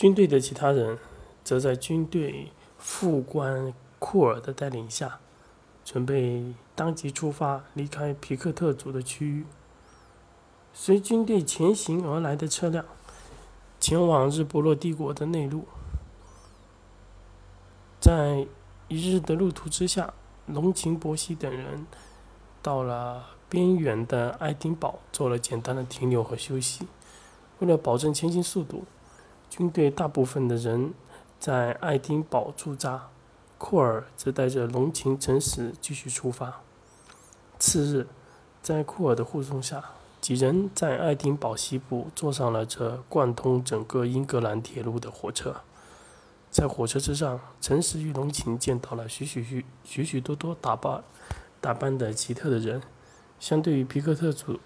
军队的其他人则在军队副官库尔的带领下，准备当即出发离开皮克特族的区域。随军队前行而来的车辆，前往日不落帝国的内陆。在一日的路途之下，龙琴、伯西等人到了边缘的爱丁堡，做了简单的停留和休息。为了保证前行速度，军队大部分的人在爱丁堡驻扎，库尔则带着龙琴、诚实继续出发。次日，在库尔的护送下，几人在爱丁堡西部坐上了这贯通整个英格兰铁路的火车。在火车之上，诚实与龙琴见到了许许许许许多多打扮打扮的奇特的人。相对于皮克特族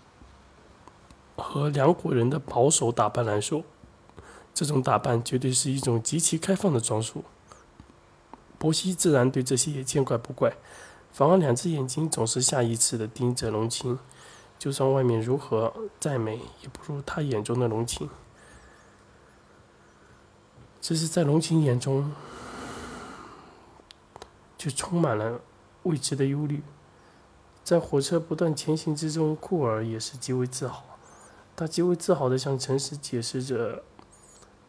和两国人的保守打扮来说，这种打扮绝对是一种极其开放的装束。伯西自然对这些也见怪不怪，反而两只眼睛总是下意识地盯着龙琴，就算外面如何再美，也不如他眼中的龙琴。只是在龙琴眼中，却充满了未知的忧虑。在火车不断前行之中，库尔也是极为自豪。他极为自豪地向城市解释着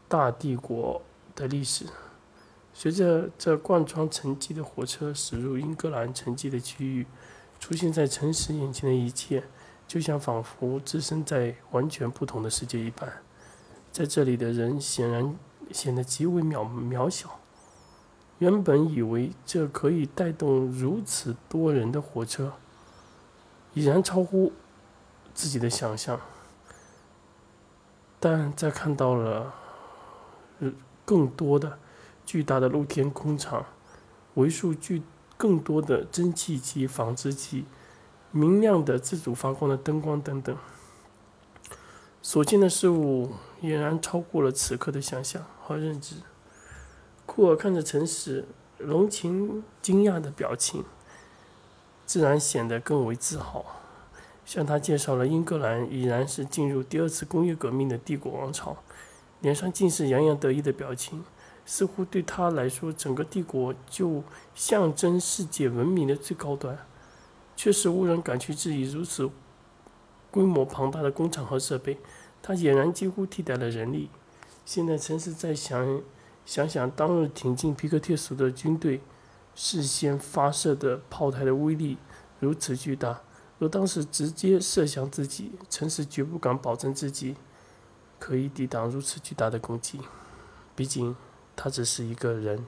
大帝国的历史。随着这贯穿城际的火车驶入英格兰城际的区域，出现在城市眼前的一切，就像仿佛置身在完全不同的世界一般。在这里的人显然。显得极为渺渺小。原本以为这可以带动如此多人的火车，已然超乎自己的想象。但在看到了更多的巨大的露天工厂、为数巨更多的蒸汽机、纺织机、明亮的自主发光的灯光等等，所见的事物俨然超过了此刻的想象。和认知。库尔看着城市，龙情惊讶的表情，自然显得更为自豪，向他介绍了英格兰已然是进入第二次工业革命的帝国王朝，脸上尽是洋洋得意的表情，似乎对他来说，整个帝国就象征世界文明的最高端，却使无人敢去质疑如此规模庞大的工厂和设备，它俨然几乎替代了人力。现在，城市在想想想当日挺进皮克特族的军队事先发射的炮台的威力如此巨大，若当时直接射向自己，城市绝不敢保证自己可以抵挡如此巨大的攻击。毕竟，他只是一个人。